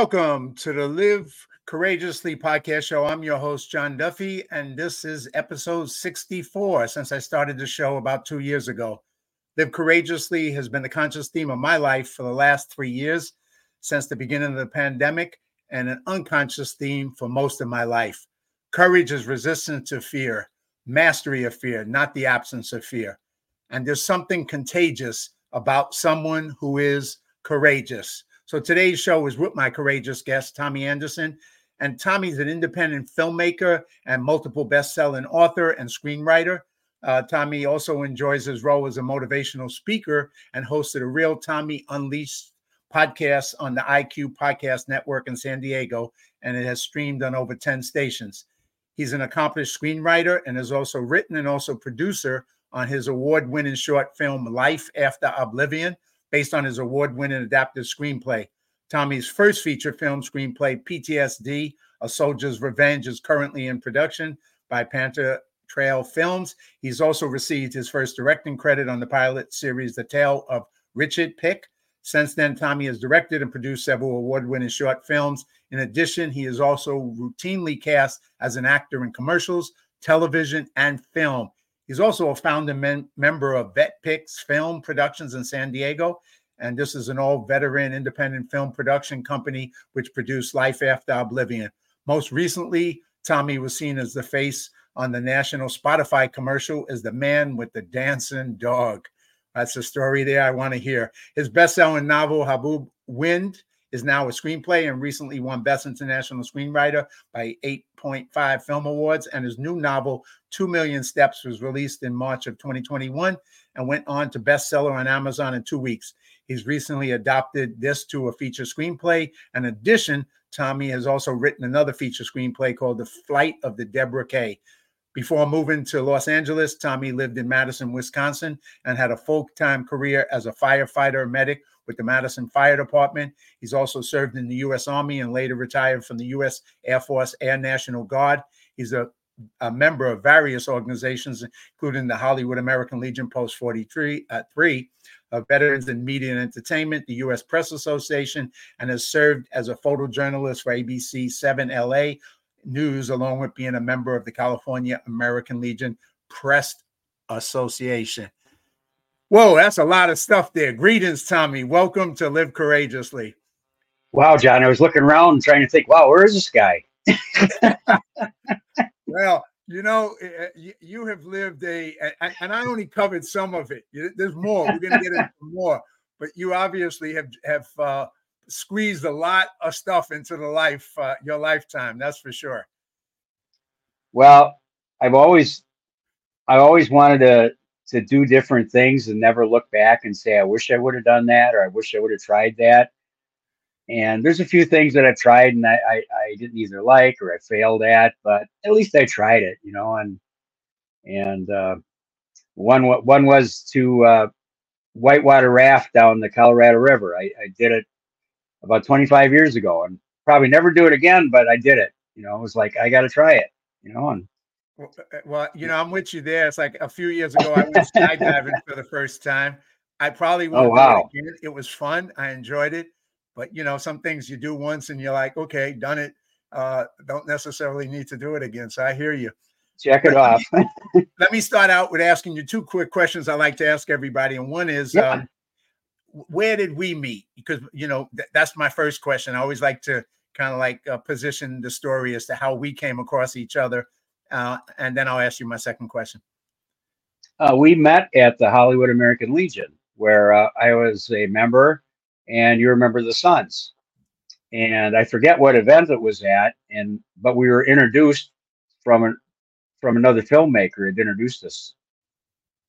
Welcome to the Live Courageously podcast show. I'm your host, John Duffy, and this is episode 64 since I started the show about two years ago. Live Courageously has been the conscious theme of my life for the last three years since the beginning of the pandemic, and an unconscious theme for most of my life. Courage is resistance to fear, mastery of fear, not the absence of fear. And there's something contagious about someone who is courageous. So today's show is with my courageous guest, Tommy Anderson. And Tommy's an independent filmmaker and multiple best-selling author and screenwriter. Uh, Tommy also enjoys his role as a motivational speaker and hosted a Real Tommy Unleashed podcast on the IQ Podcast Network in San Diego, and it has streamed on over 10 stations. He's an accomplished screenwriter and is also written and also producer on his award-winning short film Life After Oblivion, based on his award winning adapted screenplay. Tommy's first feature film screenplay, PTSD A Soldier's Revenge, is currently in production by Panther Trail Films. He's also received his first directing credit on the pilot series, The Tale of Richard Pic. Since then, Tommy has directed and produced several award winning short films. In addition, he is also routinely cast as an actor in commercials, television, and film. He's also a founding mem- member of VetPics Film Productions in San Diego. And this is an all veteran independent film production company which produced Life After Oblivion. Most recently, Tommy was seen as the face on the national Spotify commercial as the man with the dancing dog. That's a story there I want to hear. His best selling novel, Haboob Wind, is now a screenplay and recently won Best International Screenwriter by 8.5 Film Awards. And his new novel, Two Million Steps, was released in March of 2021 and went on to bestseller on Amazon in two weeks. He's recently adopted this to a feature screenplay. In addition, Tommy has also written another feature screenplay called The Flight of the Deborah K. Before moving to Los Angeles, Tommy lived in Madison, Wisconsin, and had a full time career as a firefighter medic with the Madison Fire Department. He's also served in the U.S. Army and later retired from the U.S. Air Force Air National Guard. He's a, a member of various organizations, including the Hollywood American Legion Post 43, uh, 3, uh, Veterans in Media and Entertainment, the U.S. Press Association, and has served as a photojournalist for ABC 7 LA News, along with being a member of the California American Legion Press Association. Whoa, that's a lot of stuff there. Greetings, Tommy. Welcome to Live Courageously. Wow, John. I was looking around and trying to think, wow, where is this guy? well, you know, eh, eh, you have lived a, and I only covered some of it. There's more. We're going to get into more, but you obviously have have uh, squeezed a lot of stuff into the life, uh, your lifetime. That's for sure. Well, I've always, I've always wanted to to do different things and never look back and say, I wish I would have done that or I wish I would have tried that. And there's a few things that I've tried and I, I, I, didn't either like or I failed at, but at least I tried it, you know. And and uh, one one was to uh, whitewater raft down the Colorado River. I, I did it about 25 years ago and probably never do it again, but I did it. You know, it was like I got to try it, you know. And well, uh, you know, I'm with you there. It's like a few years ago, I went skydiving for the first time. I probably would oh, wow. it again. It was fun. I enjoyed it. But you know, some things you do once and you're like, okay, done it. Uh, don't necessarily need to do it again. So I hear you. Check it off. let me start out with asking you two quick questions I like to ask everybody. And one is yeah. um, where did we meet? Because you know, th- that's my first question. I always like to kind of like uh, position the story as to how we came across each other uh, and then I'll ask you my second question. Uh, we met at the Hollywood American Legion, where uh, I was a member, and you remember the Sons. And I forget what event it was at, and but we were introduced from an from another filmmaker had introduced us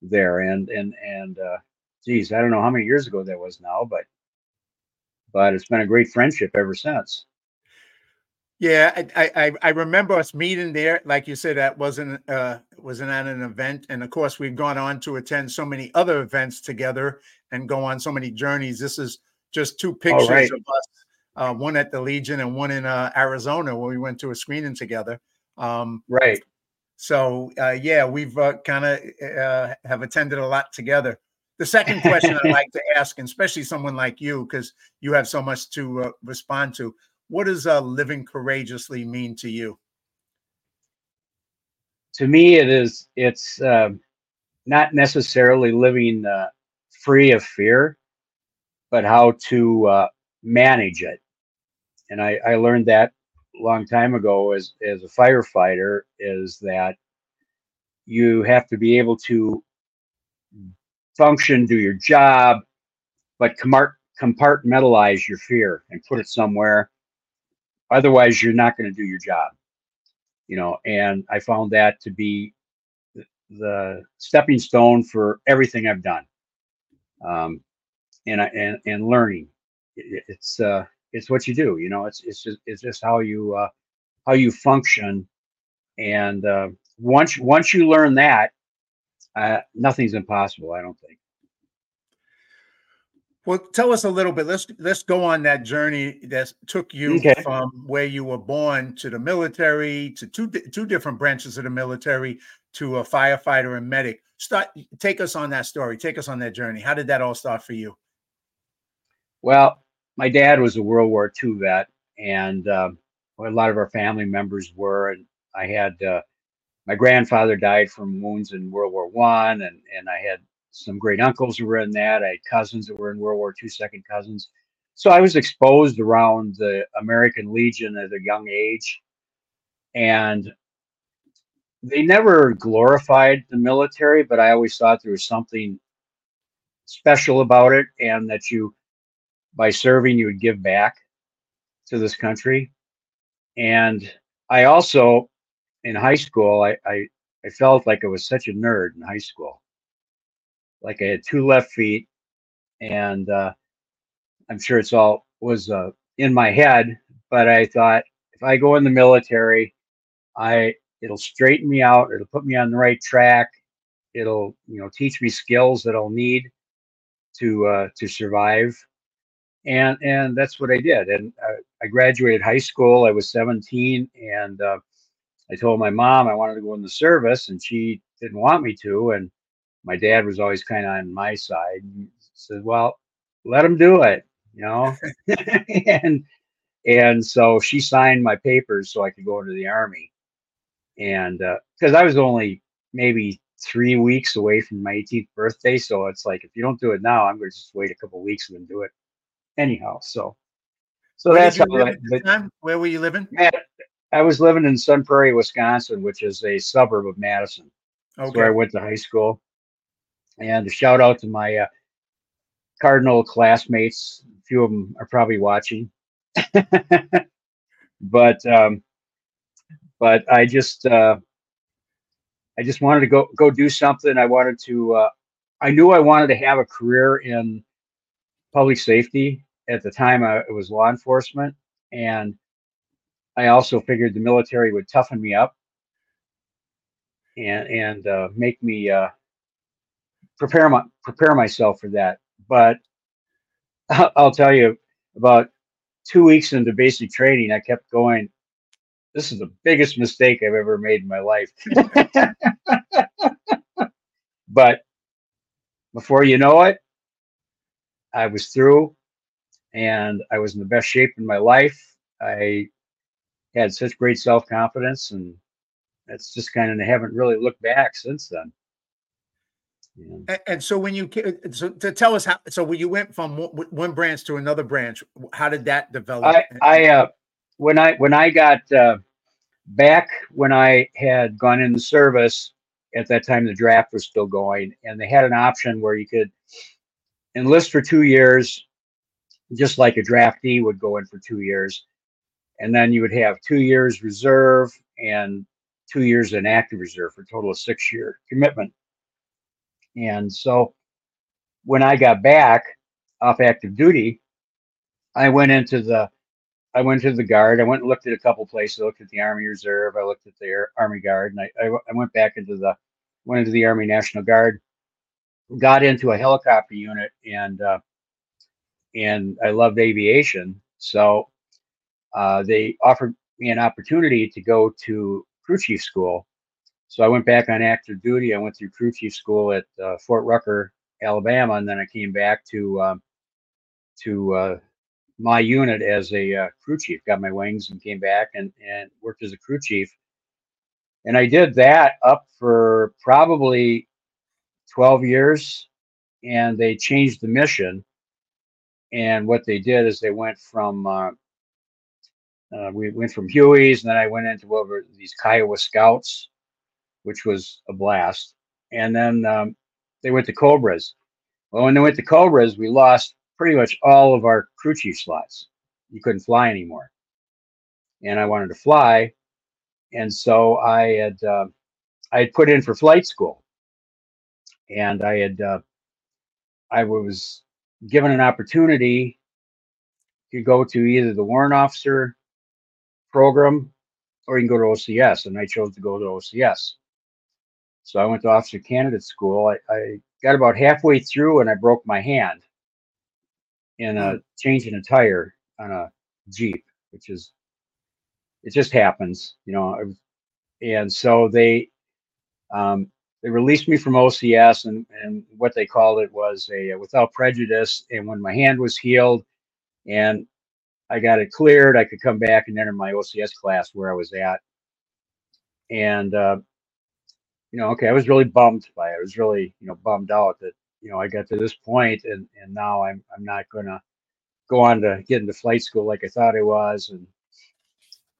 there, and and and uh, geez, I don't know how many years ago that was now, but but it's been a great friendship ever since. Yeah, I, I I remember us meeting there. Like you said, that wasn't uh wasn't at an event, and of course we've gone on to attend so many other events together and go on so many journeys. This is just two pictures right. of us, uh, one at the Legion and one in uh, Arizona where we went to a screening together. Um, right. So uh, yeah, we've uh, kind of uh, have attended a lot together. The second question I'd like to ask, and especially someone like you, because you have so much to uh, respond to, what does uh, living courageously mean to you? To me, it is. It's uh, not necessarily living uh, free of fear, but how to uh, manage it. And I, I learned that a long time ago as as a firefighter is that you have to be able to function, do your job, but compartmentalize your fear and put it somewhere. Otherwise, you're not going to do your job. You know, and I found that to be the stepping stone for everything I've done. Um, and I and and learning. It, it's uh, it's what you do. You know, it's it's just it's just how you uh, how you function. And uh, once once you learn that, uh, nothing's impossible. I don't think. Well, tell us a little bit. Let's let's go on that journey that took you okay. from where you were born to the military, to two two different branches of the military, to a firefighter and medic. Start take us on that story. Take us on that journey. How did that all start for you? Well, my dad was a World War II vet, and uh, a lot of our family members were. And I had uh, my grandfather died from wounds in World War One, and and I had some great uncles who were in that. I had cousins that were in World War II, second cousins. So I was exposed around the American Legion at a young age, and they never glorified the military, but I always thought there was something special about it, and that you by serving, you would give back to this country. And I also, in high school, I, I, I felt like I was such a nerd in high school. Like I had two left feet, and uh, I'm sure it's all was uh, in my head. But I thought if I go in the military, I it'll straighten me out. It'll put me on the right track. It'll you know teach me skills that I'll need to uh, to survive and and that's what I did. And I, I graduated high school. I was 17, and uh, I told my mom I wanted to go in the service, and she didn't want me to. And my dad was always kind of on my side. He said, "Well, let him do it," you know. and and so she signed my papers so I could go into the army. And because uh, I was only maybe three weeks away from my 18th birthday, so it's like if you don't do it now, I'm going to just wait a couple weeks and then do it anyhow. So, so where that's how I, but, Where were you living? I was living in Sun Prairie, Wisconsin, which is a suburb of Madison. Okay. where I went to high school. And a shout out to my uh, Cardinal classmates. A few of them are probably watching. but um, but I just uh, I just wanted to go go do something. I wanted to. Uh, I knew I wanted to have a career in public safety at the time I, it was law enforcement and i also figured the military would toughen me up and and uh, make me uh, prepare my prepare myself for that but i'll tell you about two weeks into basic training i kept going this is the biggest mistake i've ever made in my life but before you know it i was through and I was in the best shape in my life. I had such great self confidence, and that's just kind of I haven't really looked back since then. Yeah. And, and, so when you so to tell us how so when you went from one branch to another branch, how did that develop? I, I uh, when I when I got uh, back when I had gone in the service at that time the draft was still going, and they had an option where you could enlist for two years just like a draftee would go in for two years. And then you would have two years reserve and two years in active reserve for a total of six year commitment. And so when I got back off active duty, I went into the I went to the guard. I went and looked at a couple places. I looked at the Army Reserve. I looked at the Air, Army Guard, and I, I, I went back into the went into the Army National Guard. Got into a helicopter unit, and uh, and I loved aviation. So uh, they offered me an opportunity to go to crew chief school. So I went back on active duty. I went through crew chief school at uh, Fort Rucker Alabama, and then I came back to uh, to uh, my unit as a uh, crew chief. Got my wings and came back and and worked as a crew chief. And I did that up for probably 12 years, and they changed the mission. And what they did is they went from uh, uh, we went from Huey's, and then I went into over these Kiowa Scouts, which was a blast. And then um, they went to Cobras. Well, when they went to Cobras, we lost pretty much all of our crew chief slots. You couldn't fly anymore. And I wanted to fly. And so I had uh, I had put in for flight school. And I had uh, I was given an opportunity to go to either the warrant officer program or you can go to OCS. And I chose to go to OCS. So I went to officer candidate school. I, I got about halfway through and I broke my hand in a mm. changing a tire on a Jeep, which is it just happens, you know. And so they um, they released me from OCS, and and what they called it was a without prejudice. And when my hand was healed, and I got it cleared, I could come back and enter my OCS class where I was at. And uh, you know, okay, I was really bummed by it. I was really, you know, bummed out that you know I got to this point, and and now I'm I'm not gonna go on to get into flight school like I thought I was, and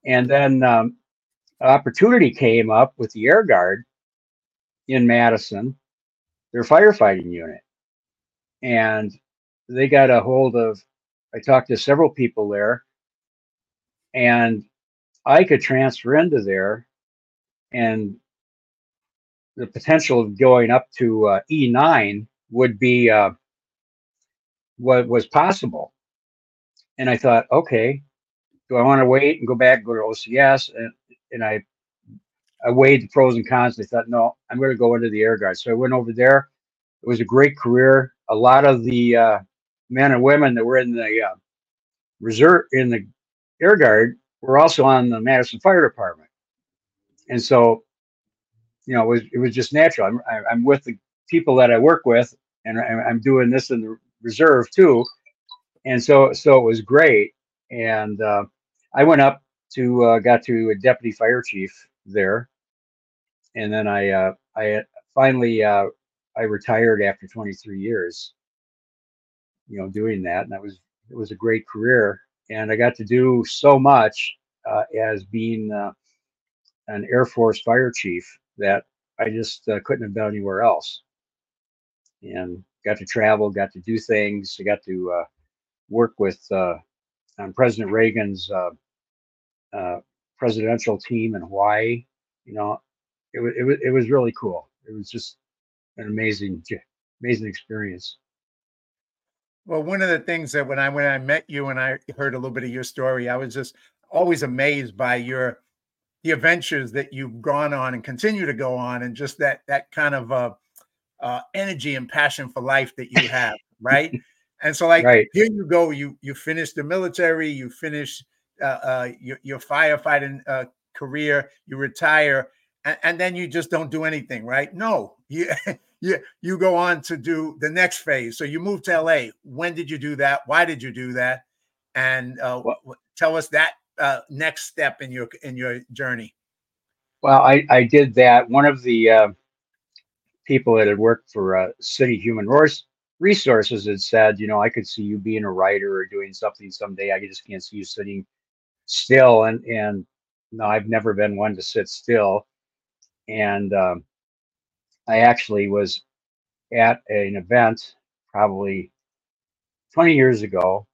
and then um, opportunity came up with the Air Guard in Madison, their firefighting unit, and they got a hold of. I talked to several people there, and I could transfer into there and the potential of going up to uh, E9 would be uh, what was possible. And I thought, okay, do I want to wait and go back, go to OCS? And, and I, I weighed the pros and cons. I thought, no, I'm going to go into the Air Guard. So I went over there. It was a great career. A lot of the uh, men and women that were in the uh, reserve, in the Air Guard, were also on the Madison Fire Department. And so you know, it was it was just natural. I'm I'm with the people that I work with, and I'm doing this in the reserve too, and so so it was great. And uh, I went up to uh, got to a deputy fire chief there, and then I uh, I finally uh, I retired after 23 years. You know, doing that, and that was it was a great career, and I got to do so much uh, as being uh, an Air Force fire chief that I just uh, couldn't have done anywhere else. And got to travel, got to do things. I got to uh, work with uh, on President Reagan's uh, uh, presidential team in Hawaii. You know, it was it was it was really cool. It was just an amazing amazing experience. Well, one of the things that when I when I met you and I heard a little bit of your story, I was just always amazed by your the adventures that you've gone on and continue to go on, and just that that kind of uh, uh, energy and passion for life that you have, right? And so, like, right. here you go. You you finish the military. You finish uh, uh, your, your firefighting uh, career. You retire, and, and, then you just don't do anything, right? No, you you you go on to do the next phase. So you moved to LA. When did you do that? Why did you do that? And uh, well, tell us that uh, next step in your in your journey? Well, I, I did that. One of the uh, people that had worked for uh, City Human Resources had said, you know, I could see you being a writer or doing something someday. I just can't see you sitting still. And and no, I've never been one to sit still. And um, I actually was at an event probably 20 years ago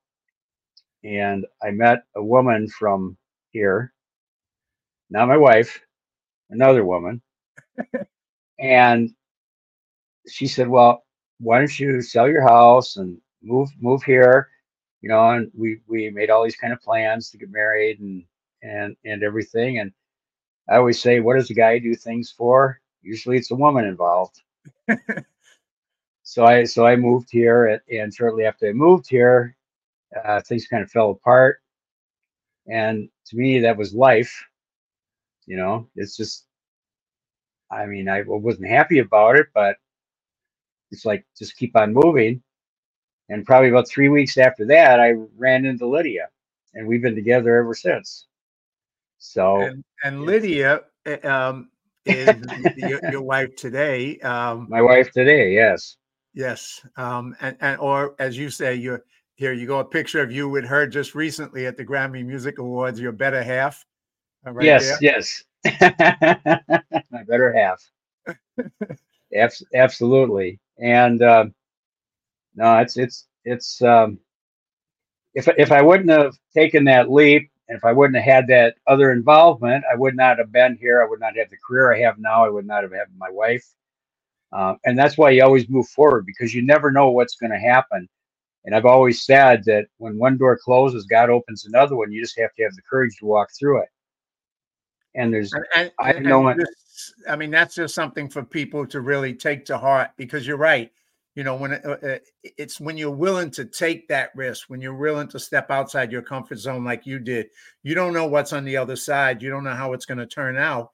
and I met a woman from here, not my wife, another woman, and she said, "Well, why don't you sell your house and move move here?" You know, and we we made all these kind of plans to get married and and and everything. And I always say, "What does a guy do things for?" Usually, it's a woman involved. so I so I moved here, at, and shortly after I moved here, uh, things kind of fell apart. And to me, that was life. You know, it's just, I mean, I wasn't happy about it, but it's like just keep on moving. And probably about three weeks after that, I ran into Lydia, and we've been together ever since. So and, and Lydia eh, um, is your, your, wife today. Um, My wife today, yes, yes, um, and and or as you say, you're here. You go a picture of you with her just recently at the Grammy Music Awards. Your better half. Uh, right yes, there. yes, my better half. absolutely, and uh, no, it's it's it's. Um, if if I wouldn't have taken that leap and if I wouldn't have had that other involvement, I would not have been here. I would not have the career I have now. I would not have had my wife. Uh, and that's why you always move forward because you never know what's going to happen. And I've always said that when one door closes, God opens another one. You just have to have the courage to walk through it. And there's, I know, I mean, that's just something for people to really take to heart because you're right you know when it, uh, uh it's when you're willing to take that risk when you're willing to step outside your comfort zone like you did you don't know what's on the other side you don't know how it's going to turn out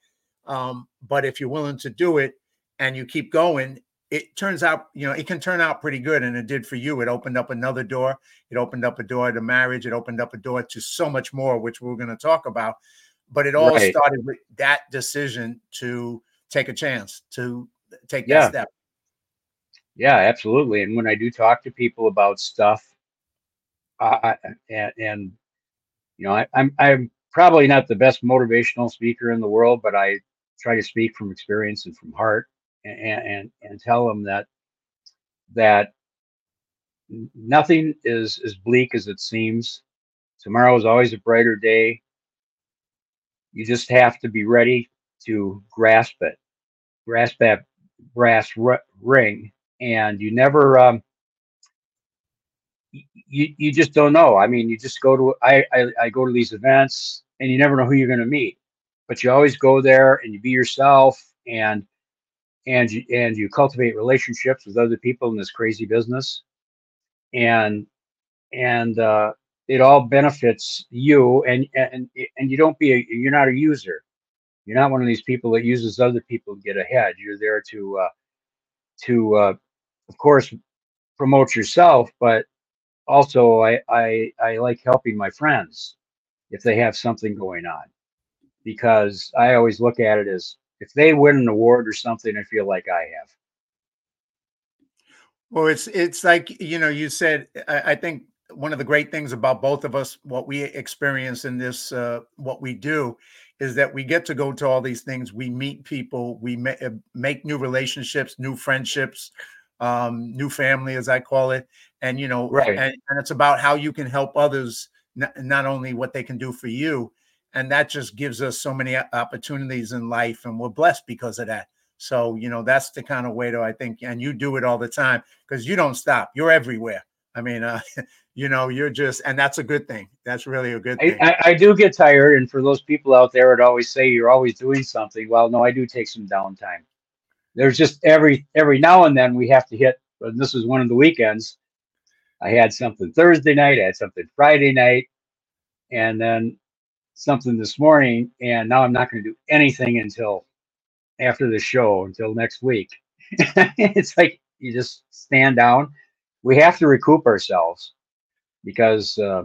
um, but if you're willing to do it and you keep going it turns out you know it can turn out pretty good and it did for you. It opened up another door. It opened up a door to marriage. It opened up a door to so much more which we're going to talk about. But it all right. started with that decision to take a chance to take that step. Yeah, absolutely. And when I do talk to people about stuff, and, and, you know, I, I'm I'm probably not the best motivational speaker in the world, but I try to speak from experience and from heart, and and and tell them that that nothing is as bleak as it seems. Tomorrow is always a brighter day. You just have to be ready to grasp it, grasp that brass ring and you never um, you you just don't know. I mean, you just go to I, I I go to these events and you never know who you're going to meet, but you always go there and you be yourself and and you and you cultivate relationships with other people in this crazy business, and and uh, it all benefits you and and and you don't be a you're not a user. You're not one of these people that uses other people to get ahead. You're there to uh, to uh, of course, promote yourself, but also I, I, I like helping my friends if they have something going on because I always look at it as if they win an award or something, I feel like I have. Well, it's it's like you know you said. I, I think one of the great things about both of us, what we experience in this, uh, what we do, is that we get to go to all these things. We meet people, we ma- uh, make new relationships, new friendships, um, new family, as I call it, and you know, right. and, and it's about how you can help others, not, not only what they can do for you, and that just gives us so many opportunities in life, and we're blessed because of that. So you know, that's the kind of way to I think, and you do it all the time because you don't stop. You're everywhere. I mean, uh, you know, you're just, and that's a good thing. That's really a good thing. I, I, do get tired, and for those people out there that always say you're always doing something, well, no, I do take some downtime there's just every every now and then we have to hit. And this was one of the weekends. I had something Thursday night. I had something Friday night, and then something this morning. And now I'm not going to do anything until after the show until next week. it's like you just stand down. We have to recoup ourselves because. Uh,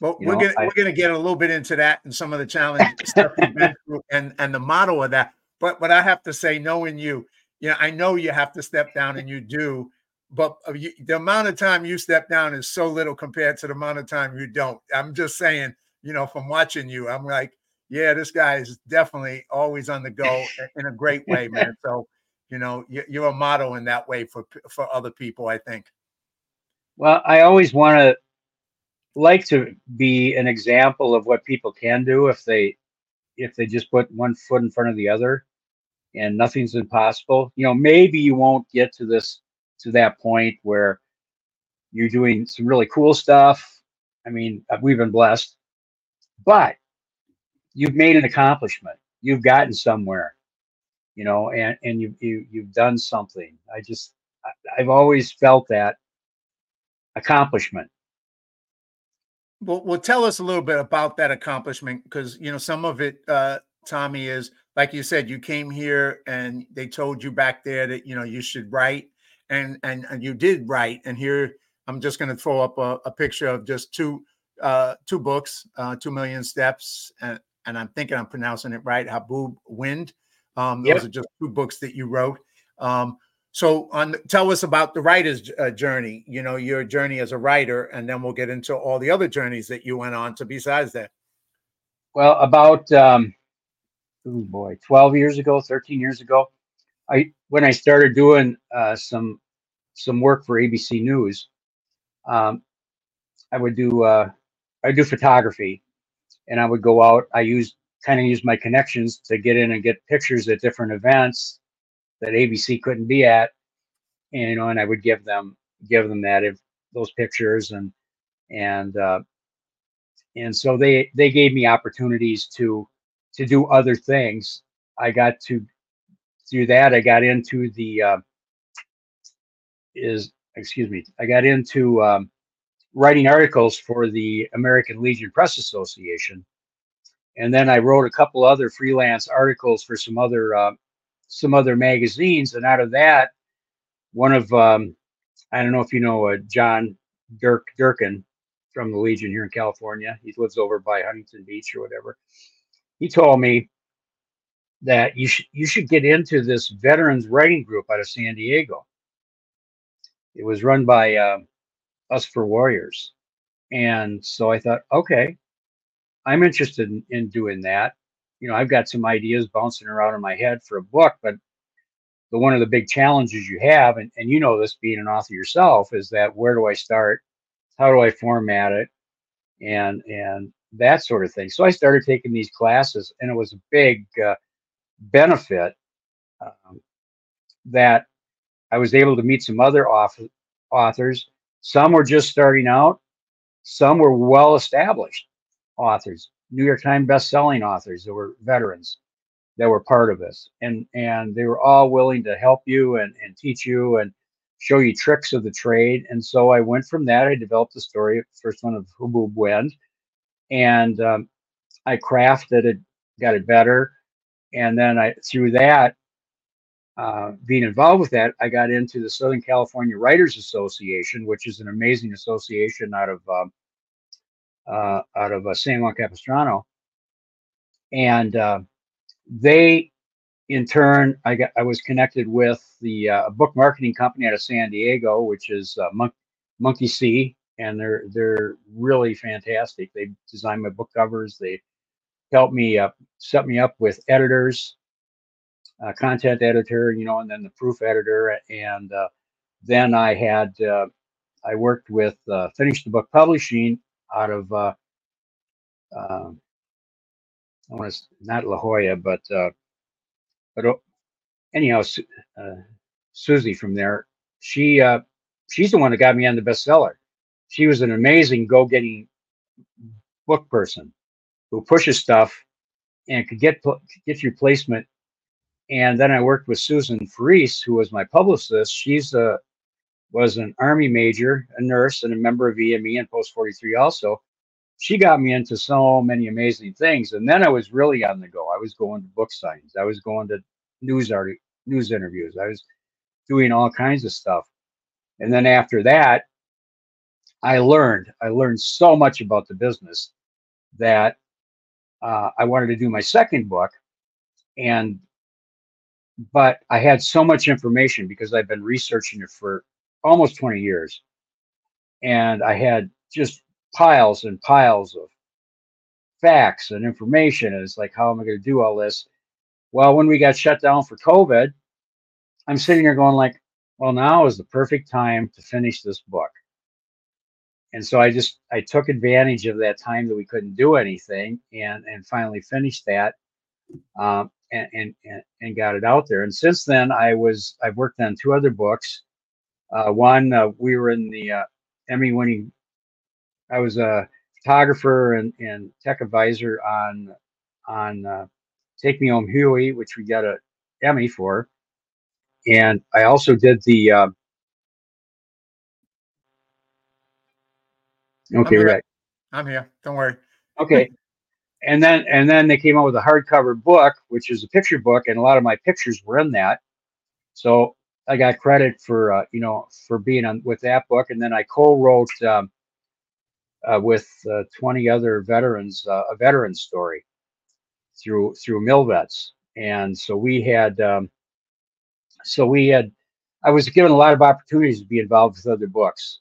well, we're gonna I, we're gonna get a little bit into that and some of the challenge stuff you've been through and and the model of that. But but I have to say, knowing you, you know, I know you have to step down, and you do. But uh, you, the amount of time you step down is so little compared to the amount of time you don't. I'm just saying, you know, from watching you, I'm like, yeah, this guy is definitely always on the go in a great way, man. So, you know, you're a model in that way for for other people. I think. Well, I always want to like to be an example of what people can do if they if they just put one foot in front of the other and nothing's impossible. You know, maybe you won't get to this to that point where you're doing some really cool stuff. I mean, uh, we've been blessed, but you've made an accomplishment. You've gotten somewhere, you know, and and you you you've done something. I just I've always felt that accomplishment. Well, well, tell us a little bit about that accomplishment because you know some of it, uh, Tommy, is like you said, you came here and they told you back there that you know you should write, and and and you did write. And here I'm just going to throw up a, a, picture of just two uh, two books, uh, Two Million Steps, and, and I'm thinking I'm pronouncing it right. Haboob Wind. Um, those yep. are just two books that you wrote. Um, so, on tell us about the writer's uh, journey. You know, your journey as a writer, and then we'll get into all the other journeys that you went on to besides that. Well, about um, oh boy, twelve years ago, thirteen years ago, I when I started doing uh, some some work for ABC News, um, I would do uh, I do photography, and I would go out. I use kind of use my connections to get in and get pictures at different events that ABC couldn't be at, and you know, and I would give them give them that if those pictures and and uh, and so they they gave me opportunities to to do other things. I got to through that. I got into the uh, is excuse me. I got into um, writing articles for the American Legion Press Association, and then I wrote a couple other freelance articles for some other uh, some other magazines. And out of that, one of um, I don't know if you know uh, John Dirk Durkin from the Legion here in California. He lives over by Huntington Beach or whatever. He told me that you should you should get into this veterans writing group out of San Diego. It was run by uh, Us for Warriors, and so I thought, okay, I'm interested in, in doing that. You know, I've got some ideas bouncing around in my head for a book, but the one of the big challenges you have, and, and you know this being an author yourself, is that where do I start? How do I format it? And and that sort of thing. So I started taking these classes, and it was a big uh, benefit um, that I was able to meet some other authors. Some were just starting out, some were well established authors, New York Times best-selling authors that were veterans that were part of this. And and they were all willing to help you and, and teach you and show you tricks of the trade. And so I went from that. I developed the story, first one of Haboob Wind, and um, I crafted it, got it better and then I through that, uh, being involved with that, I got into the Southern California Writers Association, which is an amazing association out of um, uh, out of uh, San Juan Capistrano, and uh, they, in turn, I got I was connected with the uh, book marketing company out of San Diego, which is Mon- Monkey C, and they're they're really fantastic. They design my book covers. They helped me set me up with editors, uh, content editor, you know, and then the proof editor. And uh, then I had, uh, I worked with uh, Finish the Book Publishing out of, uh, um, I want to, not La Jolla, but, but oh, anyhow, Susie from there, she, she's the one that got me on the bestseller. She was an amazing go-getting book person who pushes stuff and could get get your placement. And then I worked with Susan Faris, who was my publicist. She's a was an army major, a nurse, and a member of VME and Post 43 also. She got me into so many amazing things. And then I was really on the go. I was going to book signings. I was going to news art news interviews. I was doing all kinds of stuff. And then after that, I learned. I learned so much about the business that uh, I wanted to do my second book, and but I had so much information because I've been researching it for almost 20 years, and I had just piles and piles of facts and information. And it's like, how am I going to do all this? Well, when we got shut down for COVID, I'm sitting here going like, well, now is the perfect time to finish this book and so I just I took advantage of that time that we couldn't do anything and and finally finished that um, and, and and got it out there. And since then, I was I've worked on two other books. Uh, one uh, we were in the uh, Emmy winning. I was a photographer and, and tech advisor on on uh, Take Me Home Huey, which we got a Emmy for, and I also did the uh, Okay, I'm right. I'm here. Don't worry. Okay. and then and then they came out with a hardcover book, which is a picture book, and a lot of my pictures were in that. So I got credit for uh, you know for being on with that book, and then I co-wrote um, uh, with uh, 20 other veterans uh, a veteran story through through Millvets, and so we had um, so we had I was given a lot of opportunities to be involved with other books,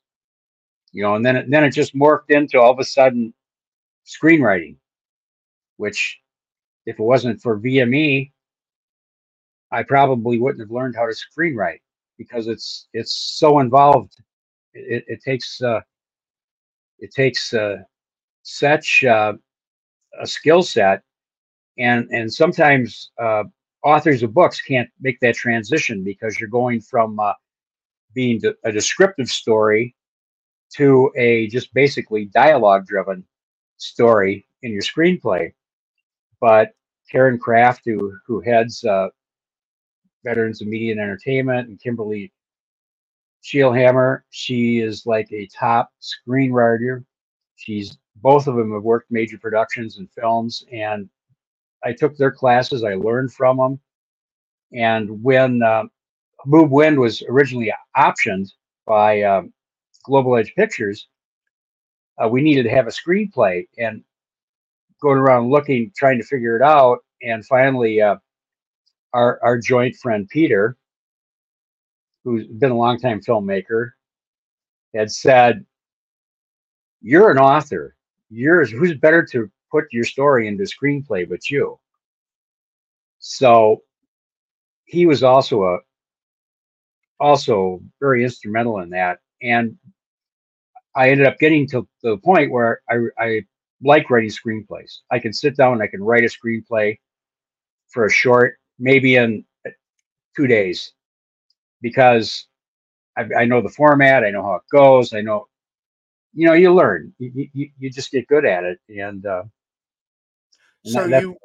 you know, and then it, then it just morphed into all of a sudden screenwriting, which if it wasn't for VME, I probably wouldn't have learned how to screenwrite because it's it's so involved. It, it takes uh, it takes uh, such uh, a skill set, and and sometimes uh, authors of books can't make that transition because you're going from uh, being a descriptive story to a just basically dialogue driven story in your screenplay. But Karen Kraft, who who heads uh, Veterans of Media and Entertainment, and Kimberly Shielhammer, she is like a top screenwriter. She's both of them have worked major productions and films, and I took their classes. I learned from them. And when uh, Wind was originally optioned by um, Global Edge Pictures, uh, we needed to have a screenplay and going around looking, trying to figure it out. And finally, uh, our, our joint friend Peter, who's been a longtime filmmaker, had said, You're an author. You're, who's better to put your story into screenplay but you? So he was also a also very instrumental in that. And I ended up getting to the point where I, I like writing screenplays. I can sit down and I can write a screenplay for a short, maybe in two days, because I, I know the format, I know how it goes, I know, you know, you learn, you, you, you just get good at it. And, uh, so that, you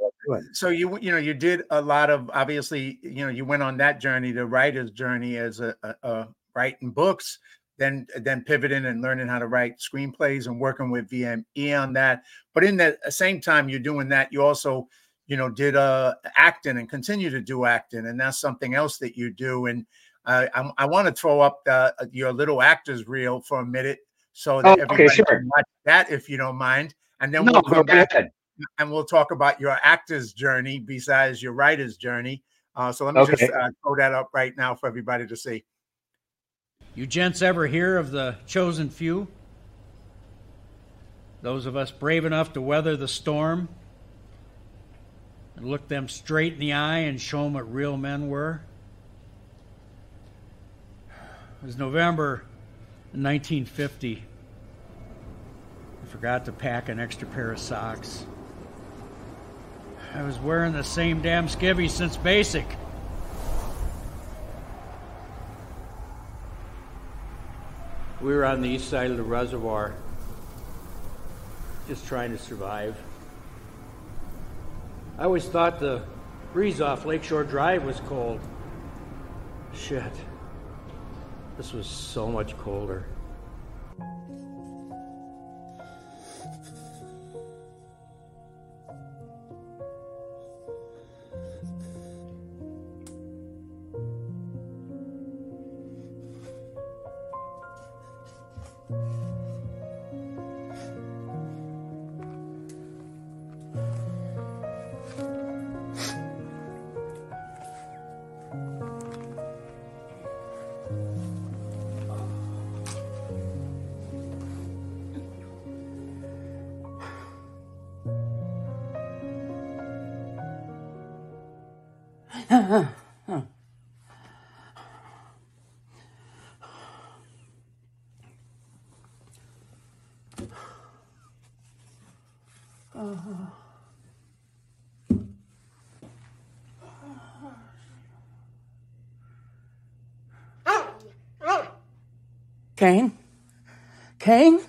so you you know you did a lot of obviously you know you went on that journey the writer's journey as a, a, a writing books then then pivoting and learning how to write screenplays and working with VME on that. But in the same time you're doing that, you also you know did uh acting and continue to do acting, and that's something else that you do. And uh, I, I want to throw up the, your little actors reel for a minute so that oh, everybody okay, sure. can watch that if you don't mind, and then no, we'll come back ahead. and we'll talk about your actor's journey besides your writer's journey. Uh, so let me Okay. just uh, throw that up right now for everybody to see. You gents ever hear of the chosen few? Those of us brave enough to weather the storm and look them straight in the eye and show them what real men were? It was November 1950. I forgot to pack an extra pair of socks. I was wearing the same damn skivvy since basic. We were on the east side of the reservoir, just trying to survive. I always thought the breeze off Lakeshore Drive was cold. Shit. This was so much colder. Kane? Kane?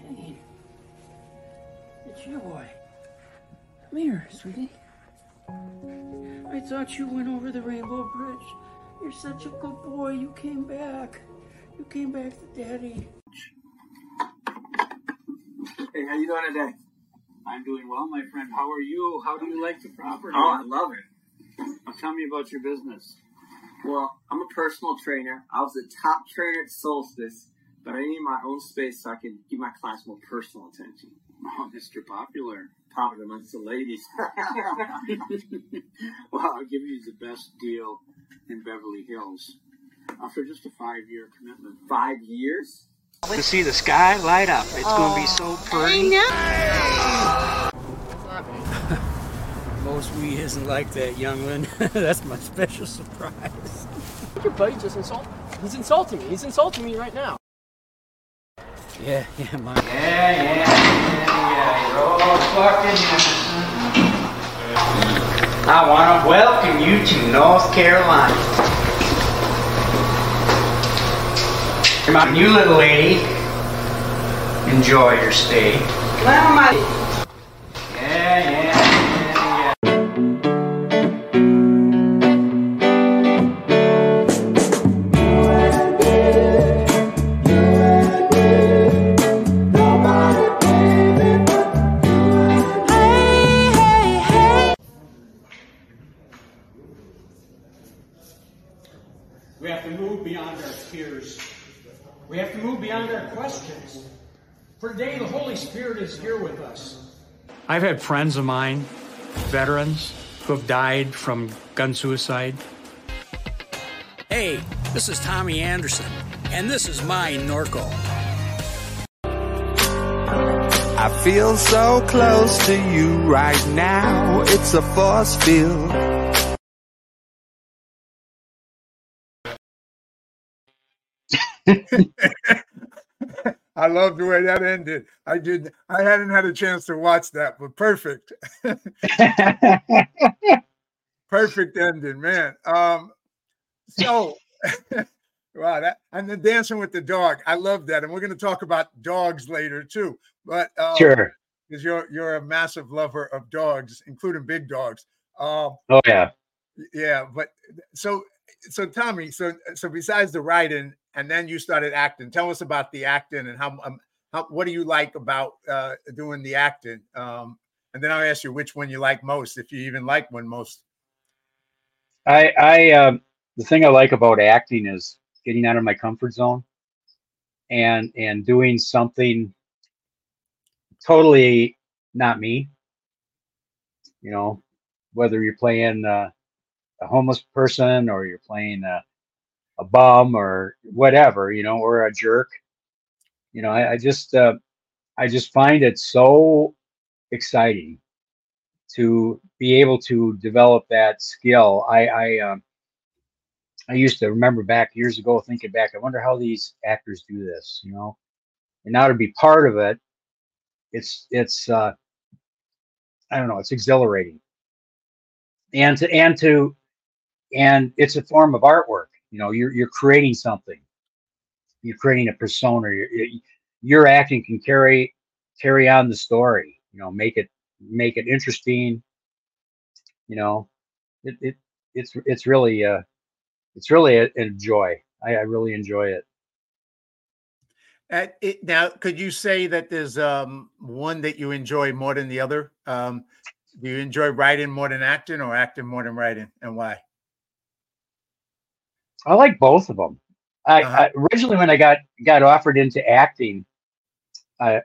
Kane. It's you, boy. Come here, sweetie. I thought you went over the Rainbow Bridge You're such a good boy. You came back. You came back to daddy. Hey, how you doing today? I'm doing well, my friend. How are you? How do you like the property? Oh, I love it. Now tell me about your business. Well, I'm a personal trainer. I was the top trainer at Solstice, but I need my own space so I can give my clients more personal attention. Oh, Mr. Popular. Popular amongst the ladies. well, I'll give you the best deal in Beverly Hills for just a five-year commitment. Five years? To see the sky light up. It's going to be so oh, pretty. I know. Most weed isn't like that, youngling. That's my special surprise. Your buddy just insulted. He's insulting me. He's insulting me right now. Yeah, yeah, my. Yeah, yeah, yeah, yeah. You're all fucking I want to welcome you to North Carolina. My new little lady. Enjoy your stay. Well, my. I've had friends of mine, veterans, who have died from gun suicide. Hey, this is Tommy Anderson, and this is my Norco. I feel so close to you right now. It's a force field. I love the way that ended. I did. I hadn't had a chance to watch that, but perfect, perfect ending, man. Um, so wow, that and the dancing with the dog. I love that, and we're going to talk about dogs later too. But um, Sure. because you're you're a massive lover of dogs, including big dogs. Um, Oh yeah. yeah, but so so Tommy, so so besides the writing, and then you started acting. Tell us about the acting and how um, how what do you like about uh, doing the acting? Um, and then I'll ask you which one you like most, if you even like one most. I I um the thing I like about acting is getting out of my comfort zone and and doing something totally not me. You know, whether you're playing uh, a homeless person or you're playing a, a bum or whatever, you know, or a jerk. You know, I, I just uh, I just find it so exciting to be able to develop that skill. I I um, I used to remember back years ago thinking back, I wonder how these actors do this, you know. And now to be part of it, it's it's uh I don't know, it's exhilarating. And to and to and it's a form of artwork. You know, you're you're creating something. You're creating a persona. Your your acting can carry carry on the story. You know, make it make it interesting. You know, it, it it's it's really uh it's really a, a joy. I, I really enjoy it. It, now, could you say that there's um, one that you enjoy more than the other? Um, do you enjoy writing more than acting, or acting more than writing, and why? I like both of them. I, Uh-huh. I originally when I got got offered into acting, I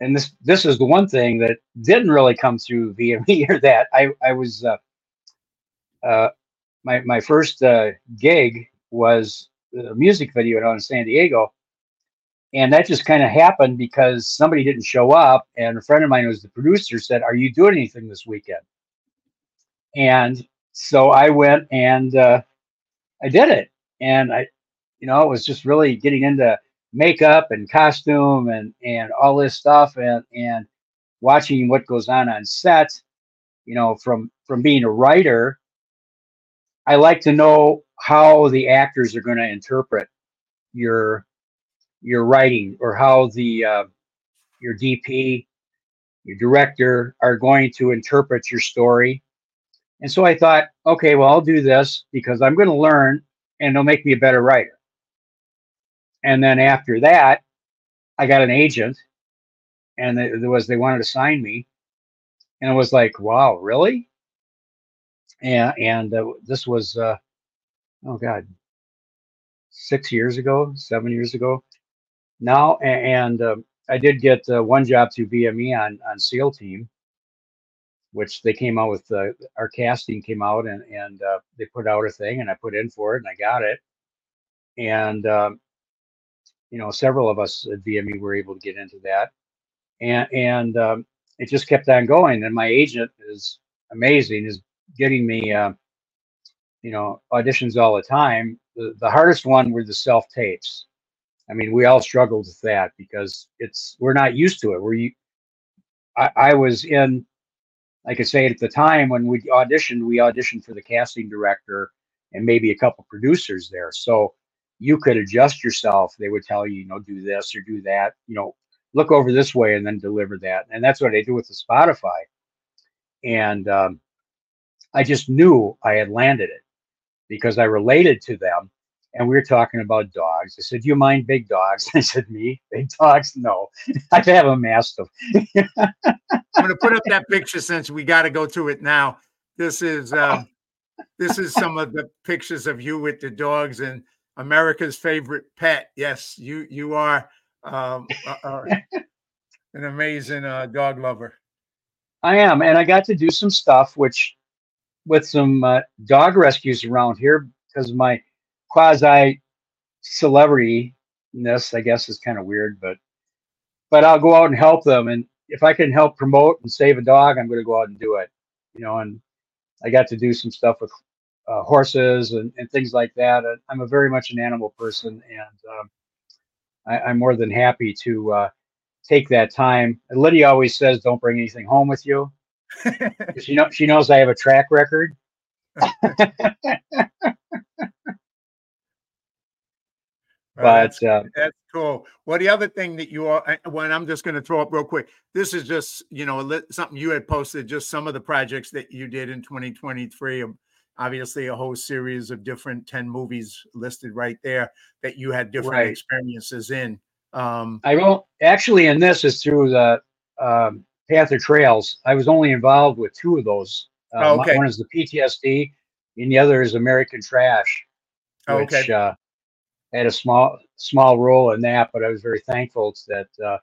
and this this is the one thing that didn't really come through via me or that I I was uh, uh, my my first uh, gig was a music video out in San Diego, and that just kind of happened because somebody didn't show up, and a friend of mine who was the producer said, "Are you doing anything this weekend?" And so I went and uh, I did it, and I, you know, it was just really getting into makeup and costume and and all this stuff, and and watching what goes on on set. You know, from from being a writer, I like to know how the actors are going to interpret your your writing or how the uh, your DP, your director are going to interpret your story. And so I thought, okay, well, I'll do this because I'm going to learn and it'll make me a better writer. And then after that, I got an agent and there was, they wanted to sign me. And it was like, wow, really? And, and uh, this was, uh, oh God, six years ago, seven years ago now. And, and uh, I did get uh, one job through VME on, on SEAL team which they came out with uh, our casting came out and and uh, they put out a thing and I put in for it and I got it. And um, you know several of us at VME were able to get into that. And and um, it just kept on going and my agent is amazing is getting me uh, you know auditions all the time. The, the hardest one were the self tapes. I mean we all struggled with that because it's we're not used to it. We're I, I was in like I say, at the time when we auditioned, we auditioned for the casting director and maybe a couple producers there. So you could adjust yourself. They would tell you, you know, do this or do that, you know, look over this way and then deliver that. And that's what I do with the Spotify. And um, I just knew I had landed it because I related to them. And we were talking about dogs. I said, Do you mind big dogs? I said, Me? Big dogs? No. I have a mastiff. I'm going to put up that picture since we got to go to it now. This is uh, this is some of the pictures of you with the dogs and America's favorite pet. Yes, you you are um, uh, uh, an amazing uh, dog lover. I am, and I got to do some stuff which with some uh, dog rescues around here because my quasi celebrity ness, I guess, is kind of weird, but but I'll go out and help them. And if I can help promote and save a dog, I'm going to go out and do it. You know, and I got to do some stuff with uh, horses and, and things like that. I'm a very much an animal person, and um, I, am more than happy to uh, take that time. And Lydia always says, "Don't bring anything home with you." she know she knows I have a track record. but that's, uh, that's, cool. Well, the other thing that you are, when I'm just going to throw up real quick, this is just you know something you had posted, just some of the projects that you did in 2023. Um, obviously, a whole series of different 10 movies listed right there that you had different right. experiences in. Um, I won't actually, in this is through the um, Panther Trails. I was only involved with two of those. Uh, oh, okay. One is the PTSD, and the other is American Trash. Oh, okay. uh, had a small small role in that, but I was very thankful that uh,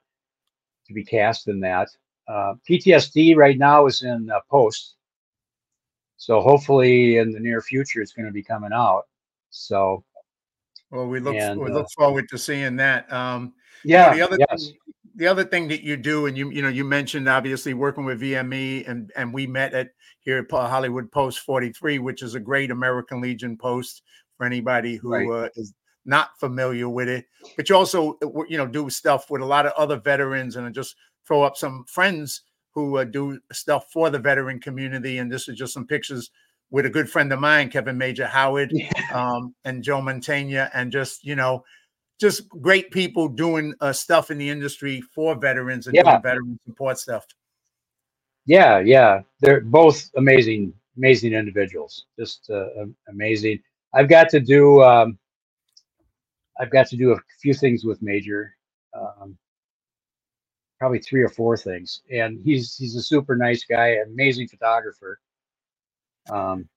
to be cast in that. Uh, PTSD right now is in uh, post, so hopefully in the near future it's going to be coming out. So, well, we look and, we look uh, forward to seeing that. Um, yeah. The other yes. thing, the other thing that you do, and you you know you mentioned obviously working with VME, and and we met at here at Hollywood Post 43, which is a great American Legion post for anybody who right. uh, is not familiar with it, but you also uh, you know do stuff with a lot of other veterans and just throw up some friends who uh, do stuff for the veteran community. And this is just some pictures with a good friend of mine, Kevin Major Howard, yeah. um, and Joe Montaigne, and just you know, just great people doing uh, stuff in the industry for veterans and yeah. doing veteran support stuff. Yeah, yeah, they're both amazing, amazing individuals. Just uh, amazing. I've got to do. Um, I've got to do a few things with Major, um, probably three or four things, and he's he's a super nice guy, amazing photographer. Um,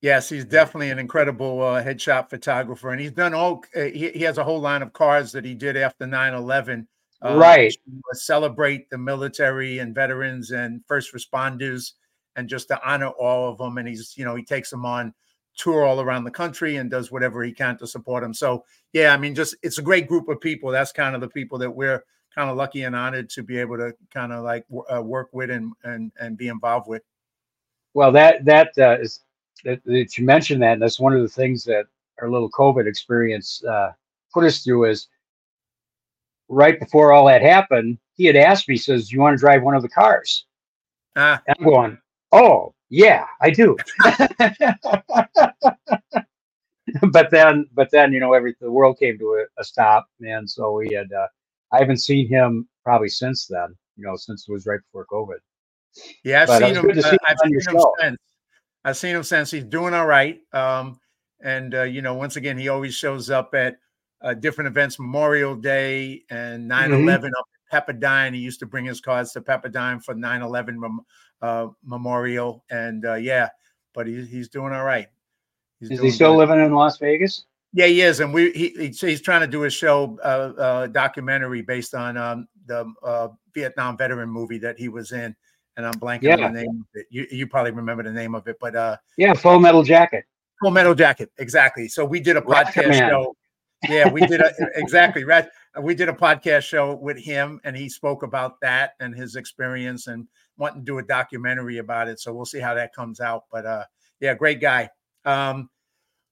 yes, he's definitely an incredible uh, headshot photographer, and he's done all. Uh, he, he has a whole line of cars that he did after 9-11. Uh, right. celebrate the military and veterans and first responders, and just to honor all of them. And he's, you know, he takes them on tour all around the country and does whatever he can to support him. So yeah, I mean, just it's a great group of people. That's kind of the people that we're kind of lucky and honored to be able to kind of like uh, work with and and and be involved with. Well, that that uh, is that, that, you mentioned that, and that's one of the things that our little COVID experience uh, put us through. Is right before all that happened, he had asked me, says, "You want to drive one of the cars?" Ah. I'm going, "Oh, yeah, I do. but then, but then, you know, every the world came to a, a stop, and so we had. Uh, I haven't seen him probably since then. You know, since it was right before COVID. Yeah, I've But seen him. uh, see I've seen him show. since. I've seen him since. He's doing all right. Um, and uh, you know, once again, he always shows up at uh, different events, Memorial Day and 9-11 up at Pepperdine. He used to bring his cards to Pepperdine for 9-11 mem- uh, memorial. And uh, yeah, but he, he's doing all right. He's Is he still good. living in Las Vegas? Yeah, he is, and we he, he's, he's trying to do a show, uh, uh, documentary based on um, the uh, Vietnam veteran movie that he was in, and I'm blanking Yeah. on the name of it. You you probably remember the name of it, but uh, Yeah, Full Metal Jacket. Full Metal Jacket, exactly. So we did a podcast show. Yeah, we did a, exactly. Rat, we did a podcast show with him, and he spoke about that and his experience and wanting to do a documentary about it. So we'll see how that comes out. But uh, yeah, great guy. Um,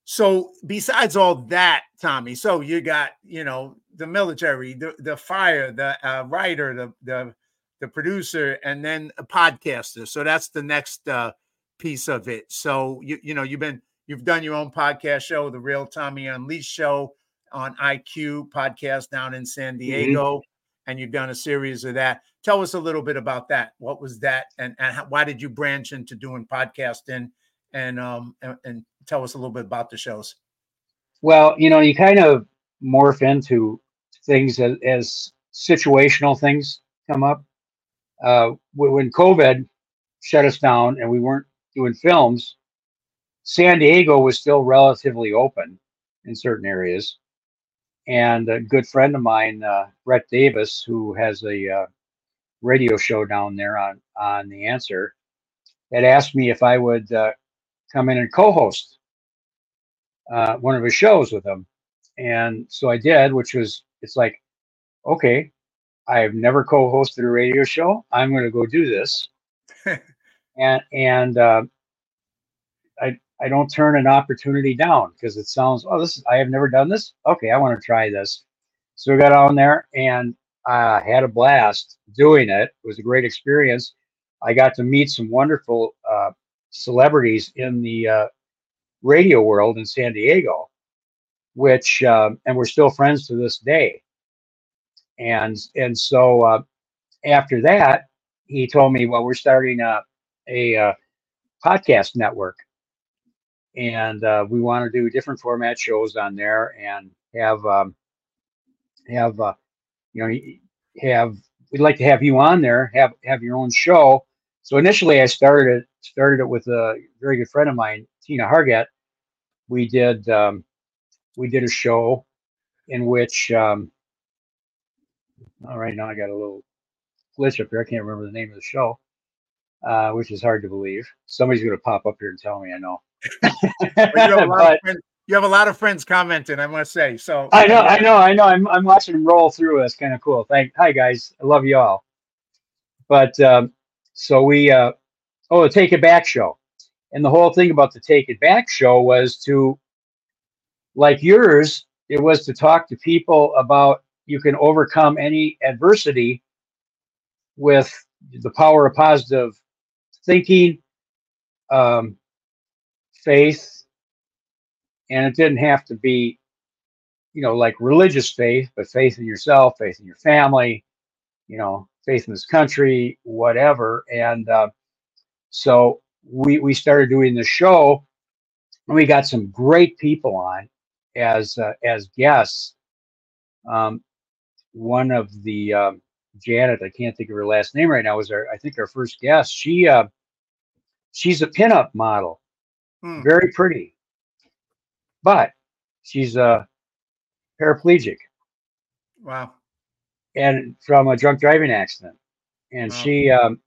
so besides all that, Tommy, so you got you know the military, the the fire, the uh, writer, the the the producer, and then a podcaster. So that's the next uh, piece of it. So you you know you've been you've done your own podcast show, the Real Tommy Unleashed show on IQ podcast down in San Diego, and you've done a series of that. Tell us a little bit about that. What was that, and and how, why did you branch into doing podcasting? And um and, and tell us a little bit about the shows. Well, you know, you kind of morph into things as, as situational things come up. Uh, when COVID shut us down and we weren't doing films, San Diego was still relatively open in certain areas. And a good friend of mine, uh, Brett Davis, who has a uh, radio show down there on on the Answer, had asked me if I would uh, come in and co-host uh, one of his shows with him, and so I did, which was it's like, okay, I've never co-hosted a radio show. I'm going to go do this, and and uh, I I don't turn an opportunity down because it sounds oh this is, I have never done this. Okay, I want to try this. So we got on there and I had a blast doing it. It was a great experience. I got to meet some wonderful uh, celebrities in the uh, radio world in San Diego, which um, and we're still friends to this day. And and so uh, after that, he told me, well, we're starting a a uh, podcast network, and uh, we want to do different format shows on there and have um, have uh, you know have we'd like to have you on there have have your own show. So initially i started it started it with a very good friend of mine tina hargett. We did um, we did a show in which um, all right now i got a little glitch up here i can't remember the name of the show uh, which is hard to believe. Somebody's going to pop up here and tell me i know you, have a lot But- of friends, you have a lot of friends commenting, I must say. So I know, I know, I know. I'm I'm watching them roll through. That's kind of cool. Thank, hi guys, I love you all. But um, so we, uh, oh, the Take It Back show, and the whole thing about the Take It Back show was to, like yours, it was to talk to people about you can overcome any adversity with the power of positive thinking, um, faith, and it didn't have to be you know like religious faith but faith in yourself faith in your family you know faith in this country whatever. And uh, so we we started doing the show and we got some great people on as uh, as guests. Um, one of the um, janet i can't think of her last name right now was our i think our first guest. She uh, she's a pinup model Hmm. very pretty. But she's a paraplegic. Wow. and from a drunk driving accident. And Wow. she um,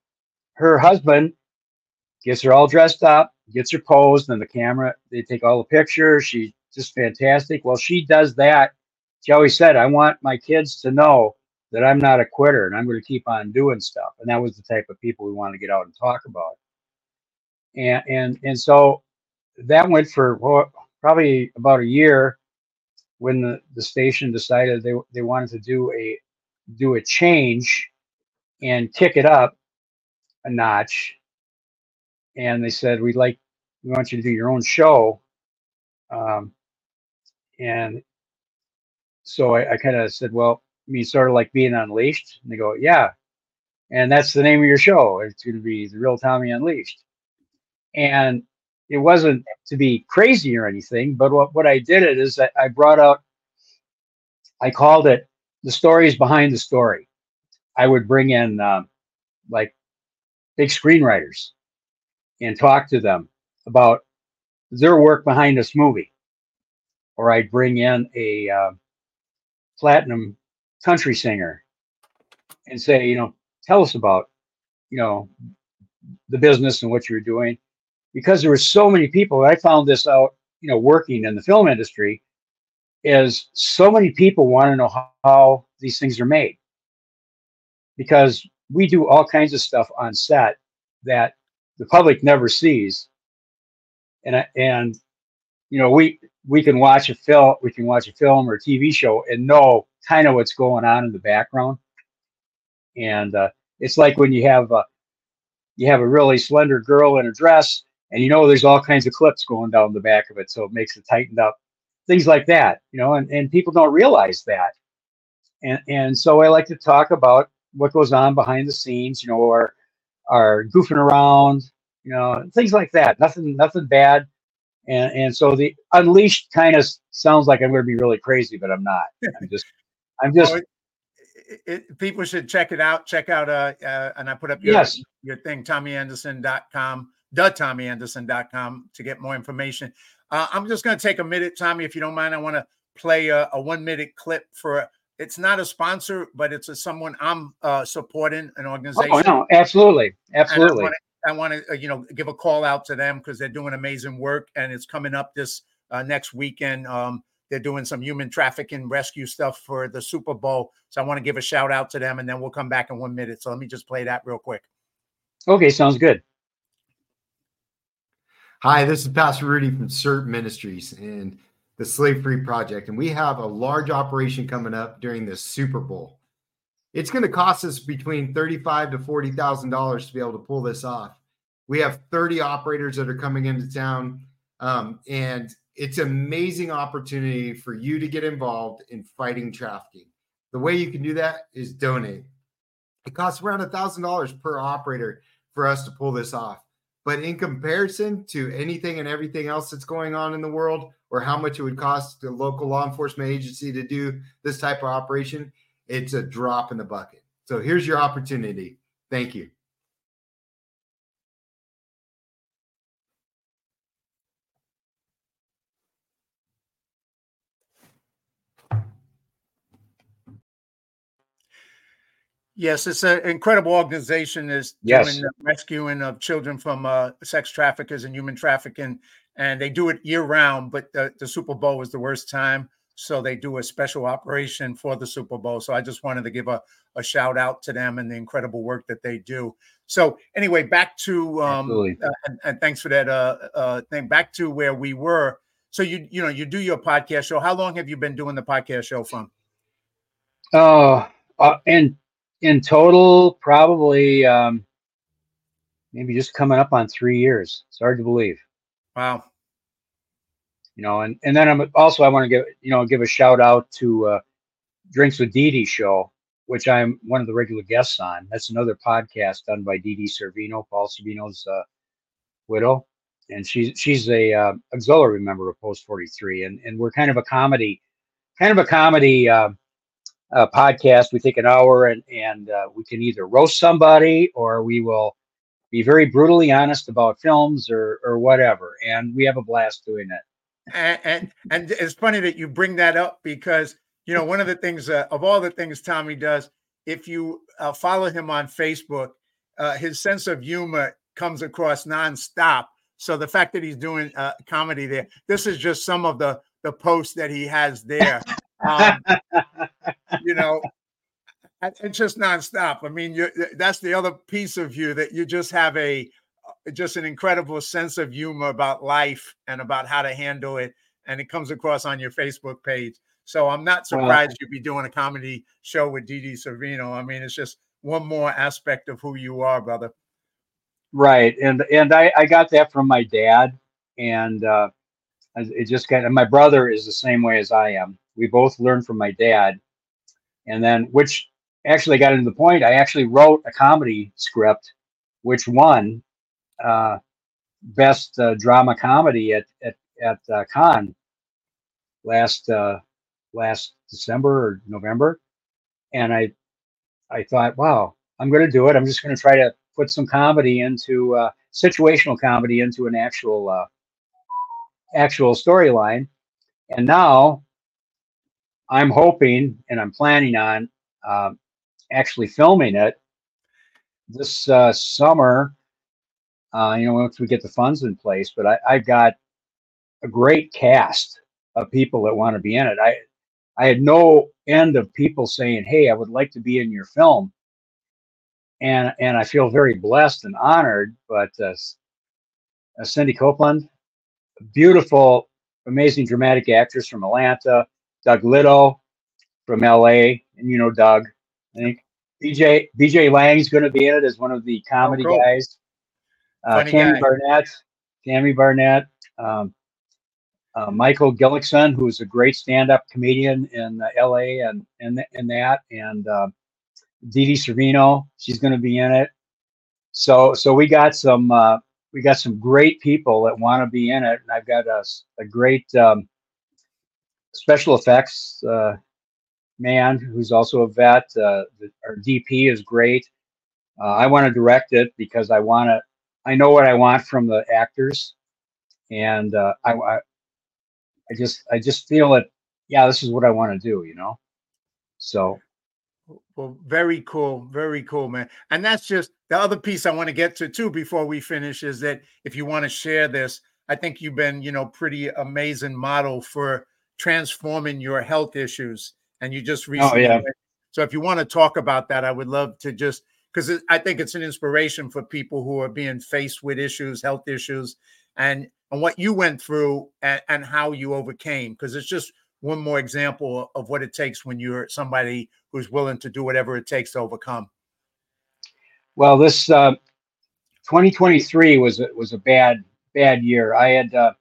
her husband gets her all dressed up gets her posed and the camera they take all the pictures. She's just fantastic. Well she does that. She always said i want my kids to know that i'm not a quitter and i'm going to keep on doing stuff. And that was the type of people we wanted to get out and talk about. And and and so that went for probably about a year when the, the station decided they they wanted to do a do a change and kick it up a notch. And they said we'd like we want you to do your own show. Um, and so i, I kind of said well I mean sort of like being unleashed? And they go yeah. And that's the name of your show. It's going to be the Real Tommy Unleashed, and it wasn't to be crazy or anything. But what what I did it is that I brought out. I called it the stories behind the story. I would bring in um, like big screenwriters and talk to them about their work behind this movie. Or I'd bring in a uh, platinum country singer and say, you know, tell us about, you know, the business and what you're doing. Because there were so many people, I found this out, you know, working in the film industry, is so many people want to know how, how these things are made. Because we do all kinds of stuff on set that the public never sees. And and you know, we we can watch a film, we can watch a film or a TV show and know kind of what's going on in the background. And uh, it's like when you have a you have a really slender girl in a dress, and you know there's all kinds of clips going down the back of it, so it makes it tightened up. Things like that, you know, and, and people don't realize that. And and so I like to talk about what goes on behind the scenes, you know, or are goofing around, you know, things like that. Nothing, nothing bad. And and so the unleashed kind of sounds like I'm going to be really crazy, but I'm not. I'm just, I'm just. Well, it, it, people should check it out. Check out, uh, uh and I put up your, Yes. your thing, TommyAnderson.com, TommyAnderson.com to get more information. Uh, I'm just going to take a minute, Tommy, if you don't mind. I want to play a, a one minute clip for. It's not a sponsor, but it's a, someone I'm uh, supporting, an organization. Oh no, absolutely, And absolutely. I want to, uh, you know, give a call out to them because they're doing amazing work, and it's coming up this uh, next weekend. Um, they're doing some human trafficking rescue stuff for the Super Bowl, so I want to give a shout out to them, and then we'll come back in one minute. So let me just play that real quick. Okay, sounds good. Hi, this is Pastor Rudy from CERT Ministries and the Slave Free Project. And we have a large operation coming up during the Super Bowl. It's going to cost us between thirty-five to forty thousand dollars to be able to pull this off. We have 30 operators that are coming into town, um, and it's an amazing opportunity for you to get involved in fighting trafficking. The way you can do that is donate. It costs around a thousand dollars per operator for us to pull this off. But in comparison to anything and everything else that's going on in the world, or how much it would cost the local law enforcement agency to do this type of operation, it's a drop in the bucket. So here's your opportunity. Thank you. Yes, it's an incredible organization. Is Yes. doing the rescuing of children from uh, sex traffickers and human trafficking, and they do it year round. But the, the Super Bowl was the worst time, so they do a special operation for the Super Bowl. So I just wanted to give a, a shout out to them and the incredible work that they do. So anyway, back to um, uh, and, and thanks for that uh, uh, thing. Back to where we were. So you you know you do your podcast show. How long have you been doing the podcast show from? Oh, uh, in in total, probably um, maybe just coming up on three years. It's hard to believe, Wow. you know. And and then I'm also I want to give you know give a shout out to uh, Drinks with Dee Dee show, which I'm one of the regular guests on. That's another podcast done by Dee Dee Sorvino, Paul Sorvino's uh, widow, and she's she's a uh, auxiliary member of Post 43, and and we're kind of a comedy, kind of a comedy. Uh, uh, podcast. We take an hour and and uh, we can either roast somebody or we will be very brutally honest about films or or whatever. And we have a blast doing it. and, and and it's funny that you bring that up because you know one of the things uh, of all the things Tommy does, if you uh, follow him on Facebook, uh, his sense of humor comes across nonstop. So the fact that he's doing uh, comedy there, this is just some of the the posts that he has there. Um, you know, it's just nonstop. I mean, you that's the other piece of you that you just have a uh, just an incredible sense of humor about life and about how to handle it, and it comes across on your Facebook page. So I'm not surprised you'd be doing a comedy show with Dee Dee Sorvino. I mean, it's just one more aspect of who you are, brother. Right, and and I I got that from my dad, and uh, it just kind of my brother is the same way as I am. We both learned from my dad, and then which actually got into the point. I actually wrote a comedy script, which won uh, best uh, drama comedy at at at uh, last uh, last December or November, and I I thought, wow, I'm going to do it. I'm just going to try to put some comedy into uh, situational comedy into an actual uh, actual storyline, and now I'm hoping and I'm planning on um, actually filming it this uh, summer. Uh, you know, once we get the funds in place, but I, I've got a great cast of people that want to be in it. I I had no end of people saying, "Hey, I would like to be in your film," and and I feel very blessed and honored. But uh, uh, Cindy Copeland, beautiful, amazing dramatic actress from Atlanta. Doug Little from LA, and you know Doug. I think BJ BJ Lang's going to be in it as one of the comedy Oh, cool. guys. Uh, Tammy guy. Barnett, Tammy Barnett, um, uh, Michael Gillickson, who's a great stand-up comedian in uh, LA and and and that, and uh, Dee Dee Sorvino, she's going to be in it. So so we got some uh, we got some great people that want to be in it, and I've got a, a great um, special effects uh, man who's also a vet. Uh, the, our DP is great. Uh, I want to direct it because I want to. I know what I want from the actors, and uh, I, I I just I just feel that yeah, this is what I want to do. You know, so Well, very cool, very cool, man. And that's just the other piece I want to get to too before we finish is that if you want to share this, I think you've been, you know, pretty amazing model for transforming your health issues. And you just recently, yeah. so if you want to talk about that, I would love to just because I think it's an inspiration for people who are being faced with issues, health issues, and and what you went through and, and how you overcame. Because it's just one more example of what it takes when you're somebody who's willing to do whatever it takes to overcome. Well, this uh, 2023 was a, was a bad bad year. I had uh,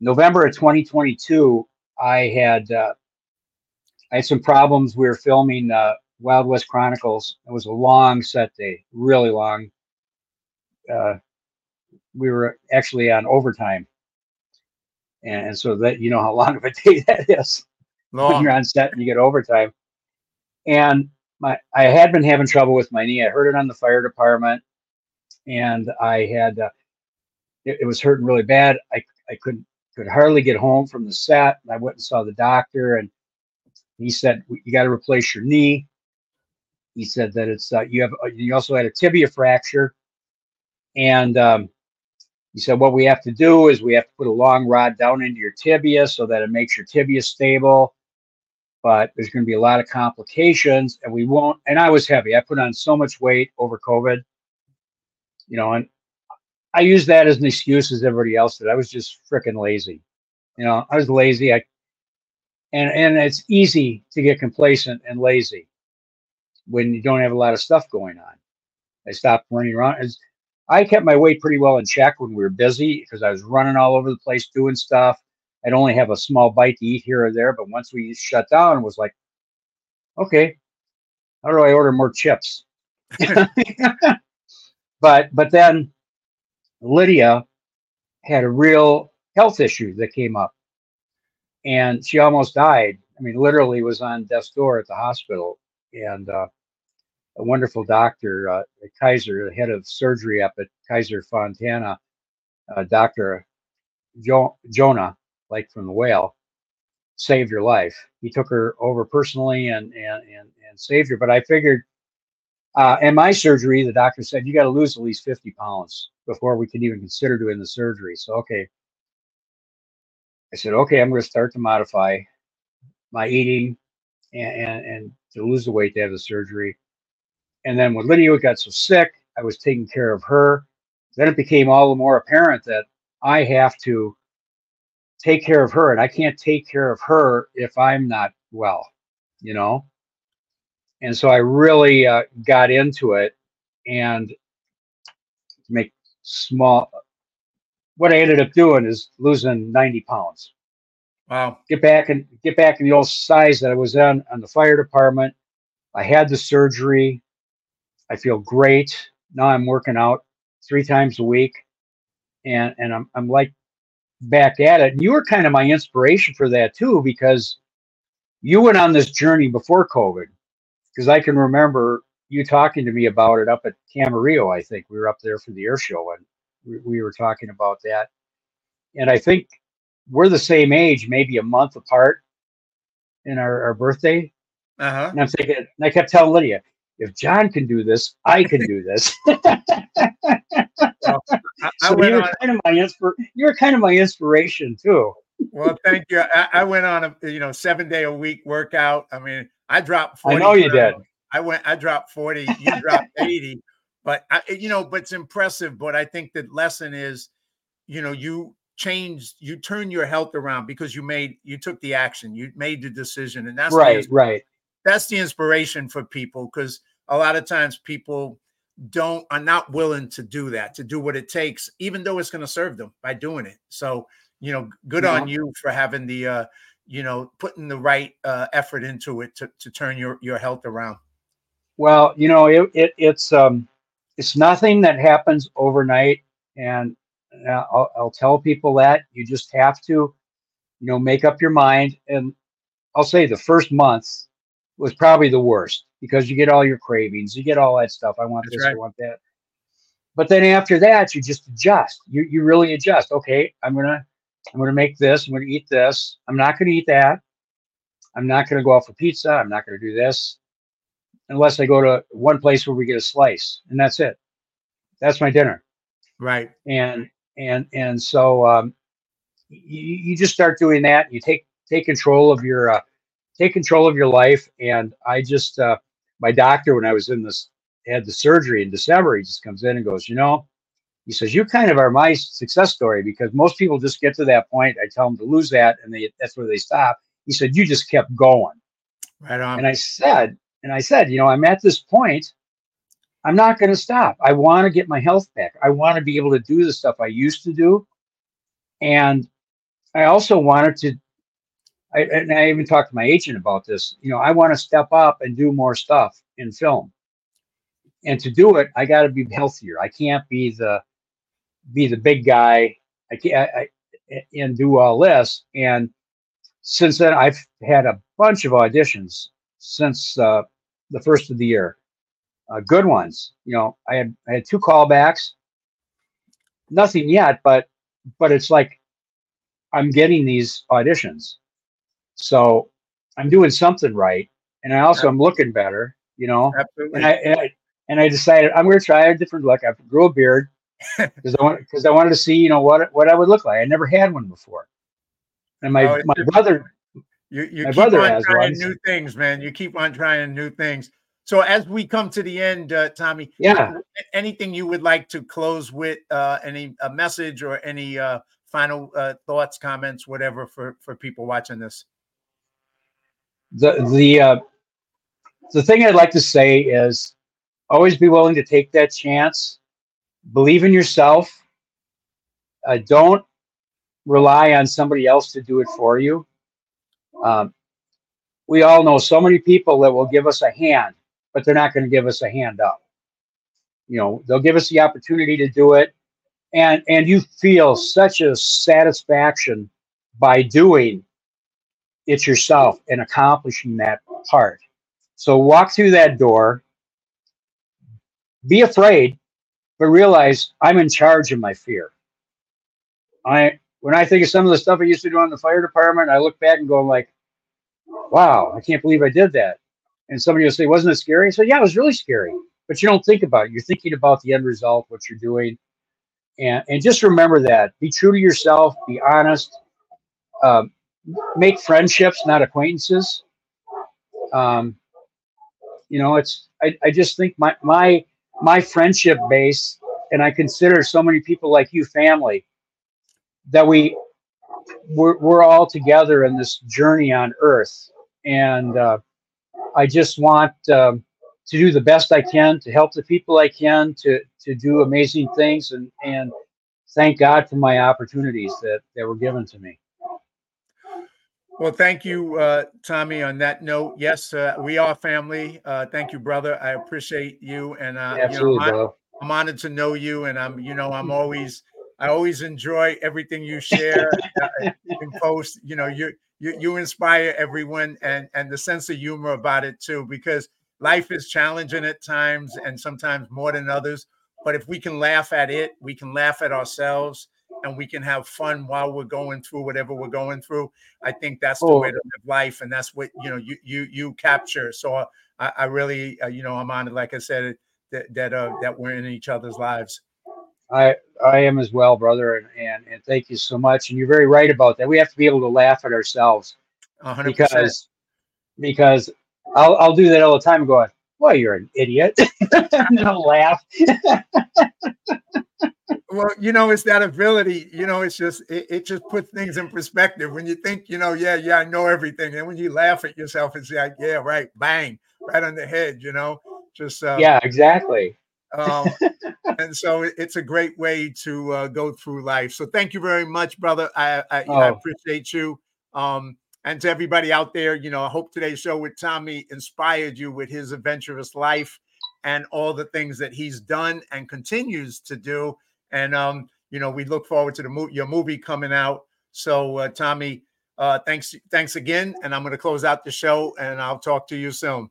November of 2022. I had uh, I had some problems. We were filming uh, Wild West Chronicles. It was a long set day, really long. Uh, we were actually on overtime, and, and so that you know how long of a day that is when you're on set and you get overtime. And my I had been having trouble with my knee. I heard it on the fire department, and I had uh, it, it was hurting really bad. I I couldn't could hardly get home from the set. And I went and saw the doctor, and he said you got to replace your knee. He said that it's uh, you have uh, you also had a tibia fracture, and um, he said what we have to do is we have to put a long rod down into your tibia so that it makes your tibia stable but there's going to be a lot of complications and we won't and i was heavy i put on so much weight over covid you know and i used that as an excuse as everybody else did. I was just freaking lazy you know i was lazy i and and it's easy to get complacent and lazy when you don't have a lot of stuff going on. I stopped running around As- i kept my weight pretty well in check when we were busy because i was running all over the place doing stuff. I'd only have a small bite to eat here or there, but once we shut down, it was like, okay, how do I order more chips? but but then Lydia had a real health issue that came up, and she almost died. I mean, literally was on death's door at the hospital, and uh, a wonderful doctor, uh, Kaiser, the head of surgery up at Kaiser Fontana, uh, Doctor jo- Jonah like from the whale, saved her life. He took her over personally and and and, and saved her. But I figured, uh, in my surgery, the doctor said you got to lose at least fifty pounds before we can even consider doing the surgery. So okay, I said okay, I'm going to start to modify my eating and, and and to lose the weight to have the surgery. And then when Lydia got so sick, I was taking care of her. Then it became all the more apparent that I have to take care of her and i can't take care of her if i'm not well you know and so i really uh, got into it and make small what i ended up doing is losing 90 pounds Wow. get back and get back in the old size that i was in on the fire department I had the surgery. I feel great. Now I'm working out three times a week, and and I'm I'm like back at it. And you were kind of my inspiration for that too, because you went on this journey before COVID. Because I can remember you talking to me about it up at Camarillo. I think we were up there for the air show, and we, we were talking about that. And I think we're the same age, maybe a month apart in our, our birthday. Uh-huh. And I'm thinking, and I kept telling Lydia, if John can do this, I can do this. Well, I, I so you're on kind of my inspir- You're kind of my inspiration too. well, thank you. I, I went on a you know seven day a week workout. I mean, I dropped. 40. I know you pounds. did. I went. I dropped forty. You dropped eighty. But I, you know, but it's impressive. But I think the lesson is, you know, you changed, you turned your health around because you made, you took the action, you made the decision, and that's Right, right. that's the inspiration for people because a lot of times people don't are not willing to do that to do what it takes even though it's going to serve them by doing it so you know good on you for having the uh you know putting the right uh effort into it to, to turn your your health around Well, you know, it, it it's um it's nothing that happens overnight, and uh, I'll, I'll tell people that you just have to, you know, make up your mind. And I'll say the first month was probably the worst because you get all your cravings, you get all that stuff. I want That's this, I want that. But then after that, you just adjust. You you really adjust. Okay, I'm gonna I'm gonna make this. I'm gonna eat this. I'm not gonna eat that. I'm not gonna go out for pizza. I'm not gonna do this unless I go to one place where we get a slice, and that's it. That's my dinner. right And and and so um, you, you just start doing that. You take take control of your uh, take control of your life. And I just uh, my doctor when I was in this had the surgery in December, he just comes in and goes, you know, he says you kind of are my success story because most people just get to that point. I tell them to lose that, and they that's where they stop. He said you just kept going. right on And I said, and I said, you know, I'm at this point. I'm not going to stop. I want to get my health back. I want to be able to do the stuff I used to do. And I also wanted to, I, and I even talked to my agent about this. You know, I want to step up and do more stuff in film. And to do it, I got to be healthier. I can't be the, be the big guy. I can't, I, I, and do all this. And since then, I've had a bunch of auditions since uh, the first of the year. Uh, good ones. You know, I had I had two callbacks. Nothing yet, but but it's like I'm getting these auditions, so I'm doing something right, and I also am looking better. You know, absolutely and I and I, and I decided I'm going to try a different look. I grew a beard because I want because I wanted to see you know what what I would look like. I never had one before, and my Oh, my brother you, you My keep brother on has trying one. new things man you keep on trying new things so as we come to the end uh, tommy Yeah. anything you would like to close with uh any a message or any uh final uh thoughts comments whatever for for people watching this the the uh, the thing I'd like to say is always be willing to take that chance. Believe in yourself. Uh, don't rely on somebody else to do it for you. Um, we all know so many people that will give us a hand, but they're not going to give us a hand up. You know, they'll give us the opportunity to do it, and and you feel such a satisfaction by doing it yourself and accomplishing that part. So walk through that door, be afraid, but realize I'm in charge of my fear. I when I think of some of the stuff I used to do on the fire department, I look back and go like, wow, I can't believe I did that. And somebody will say, wasn't it scary? I yeah, it was really scary. But you don't think about it. You're thinking about the end result, what you're doing. And, and just remember that. Be true to yourself. Be honest. Um, make friendships, not acquaintances. Um, you know, it's I, I just think my my my friendship base, and I consider so many people like you family, that we we're, we're all together in this journey on Earth, and uh, I just want um, to do the best I can to help the people I can to to do amazing things, and and thank God for my opportunities that that were given to me. Well, thank you, uh, Tommy. On that note, yes, uh, we are family. Uh, thank you, brother. I appreciate you, and uh, Absolutely, you know, I'm, bro. I'm honored to know you, and I'm, you know, I'm always, I always enjoy everything you share uh, and post. You know, you you you inspire everyone, and and the sense of humor about it too, because life is challenging at times, and sometimes more than others. But if we can laugh at it, we can laugh at ourselves and we can have fun while we're going through whatever we're going through. I think that's the Oh. way to live life, and that's what you know you you you capture. So uh, I, I really, uh, you know, I'm honored, like I said, that that uh, that we're in each other's lives. I I am as well, brother, and, and and thank you so much. And you're very right about that. We have to be able to laugh at ourselves hundred percent. because because I'll I'll do that all the time. Going, well, you're an idiot. and I'll laugh. Well, you know, it's that ability. You know, it's just it, it just puts things in perspective. When you think, you know, yeah, yeah, I know everything, and when you laugh at yourself, it's like, yeah, right, bang, right on the head. You know, just uh, yeah, exactly. um, and so it's a great way to uh, go through life. So thank you very much, brother. I, I, I Oh. appreciate you. Um, and to everybody out there, you know, I hope today's show with Tommy inspired you with his adventurous life and all the things that he's done and continues to do. And um, you know, we look forward to the mo- your movie coming out. So uh, Tommy, uh, thanks, thanks again. And I'm going to close out the show, and I'll talk to you soon.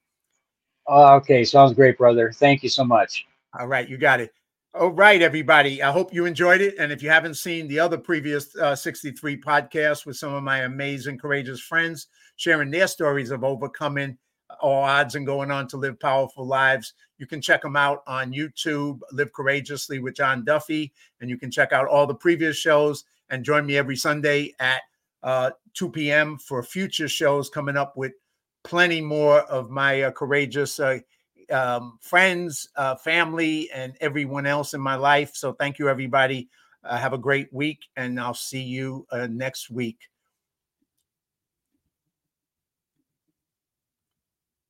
Uh, okay, sounds great, brother. Thank you so much. All right, you got it. All right, everybody. I hope you enjoyed it. And if you haven't seen the other previous uh, 63 podcasts with some of my amazing, courageous friends sharing their stories of overcoming all odds and going on to live powerful lives, you can check them out on YouTube, Live Courageously with John Duffy. And you can check out all the previous shows and join me every Sunday at uh, 2 p.m. for future shows coming up with plenty more of my uh, courageous uh, um, friends, uh, family, and everyone else in my life. So thank you, everybody. Uh, have a great week, and I'll see you uh, next week.